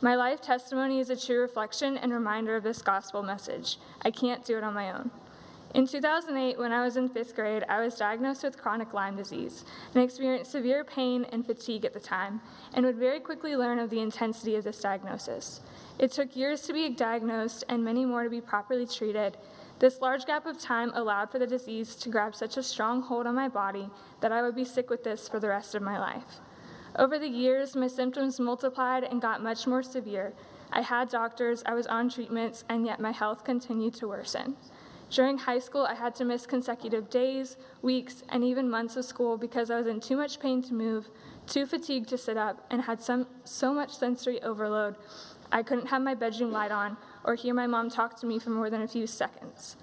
My life testimony is a true reflection and reminder of this gospel message. I can't do it on my own. In 2008, when I was in fifth grade, I was diagnosed with chronic Lyme disease and experienced severe pain and fatigue at the time, and would very quickly learn of the intensity of this diagnosis. It took years to be diagnosed and many more to be properly treated. This large gap of time allowed for the disease to grab such a strong hold on my body that I would be sick with this for the rest of my life. Over the years, my symptoms multiplied and got much more severe. I had doctors, I was on treatments, and yet my health continued to worsen. During high school, I had to miss consecutive days, weeks, and even months of school because I was in too much pain to move, too fatigued to sit up, and had some, so much sensory overload. I couldn't have my bedroom light on or hear my mom talk to me for more than a few seconds.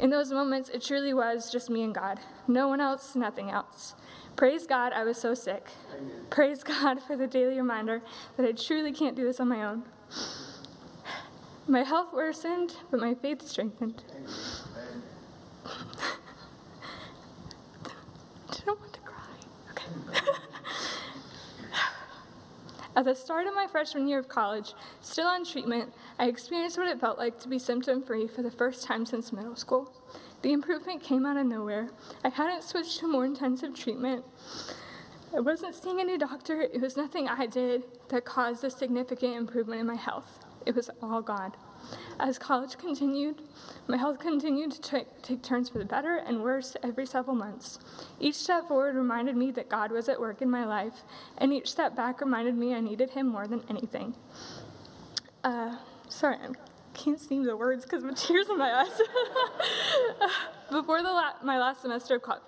In those moments, it truly was just me and God. No one else, nothing else. Praise God, I was so sick. Amen. Praise God for the daily reminder that I truly can't do this on my own. My health worsened, but my faith strengthened. Amen. At the start of my freshman year of college, still on treatment, I experienced what it felt like to be symptom free for the first time since middle school. The improvement came out of nowhere. I hadn't switched to more intensive treatment. I wasn't seeing a new doctor. It was nothing I did that caused a significant improvement in my health. It was all God. As college continued, my health continued to take, take turns for the better and worse every several months. Each step forward reminded me that God was at work in my life, and each step back reminded me I needed Him more than anything. Uh, sorry, I can't seem the words because of tears in my eyes. Before the la- my last semester of co-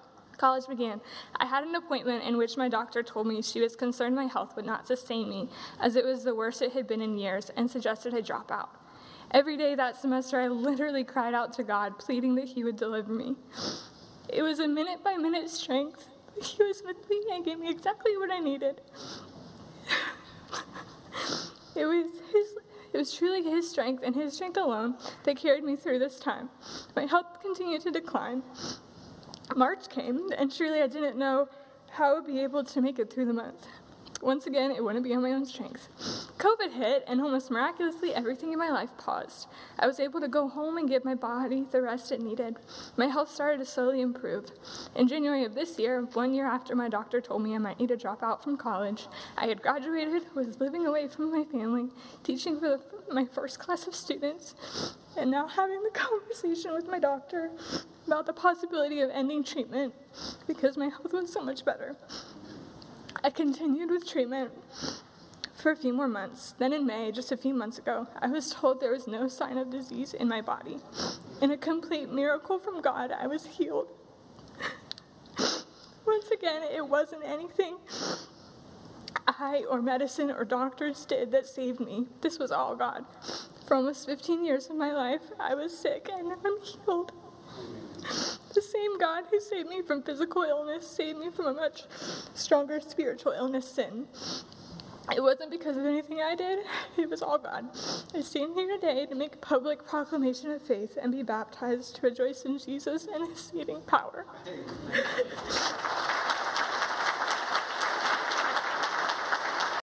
college began, I had an appointment in which my doctor told me she was concerned my health would not sustain me, as it was the worst it had been in years, and suggested I drop out. Every day that semester, I literally cried out to God, pleading that He would deliver me. It was a minute by minute strength. He was with me and gave me exactly what I needed. it was His. It was truly His strength and His strength alone that carried me through this time. My health continued to decline. March came, and truly I didn't know how I would be able to make it through the month. Once again, it wouldn't be on my own strength. COVID hit, and almost miraculously, everything in my life paused. I was able to go home and give my body the rest it needed. My health started to slowly improve. In January of this year, one year after my doctor told me I might need to drop out from college, I had graduated, was living away from my family, teaching for the, my first class of students, and now having the conversation with my doctor about the possibility of ending treatment because my health was so much better. I continued with treatment for a few more months. Then in May, just a few months ago, I was told there was no sign of disease in my body. In a complete miracle from God, I was healed. Once again, it wasn't anything I or medicine or doctors did that saved me. This was all God. For almost 15 years of my life, I was sick and now I'm healed. The same God who saved me from physical illness saved me from a much stronger spiritual illness, sin. It wasn't because of anything I did, it was all God. I stand here today to make a public proclamation of faith and be baptized to rejoice in Jesus and his saving power.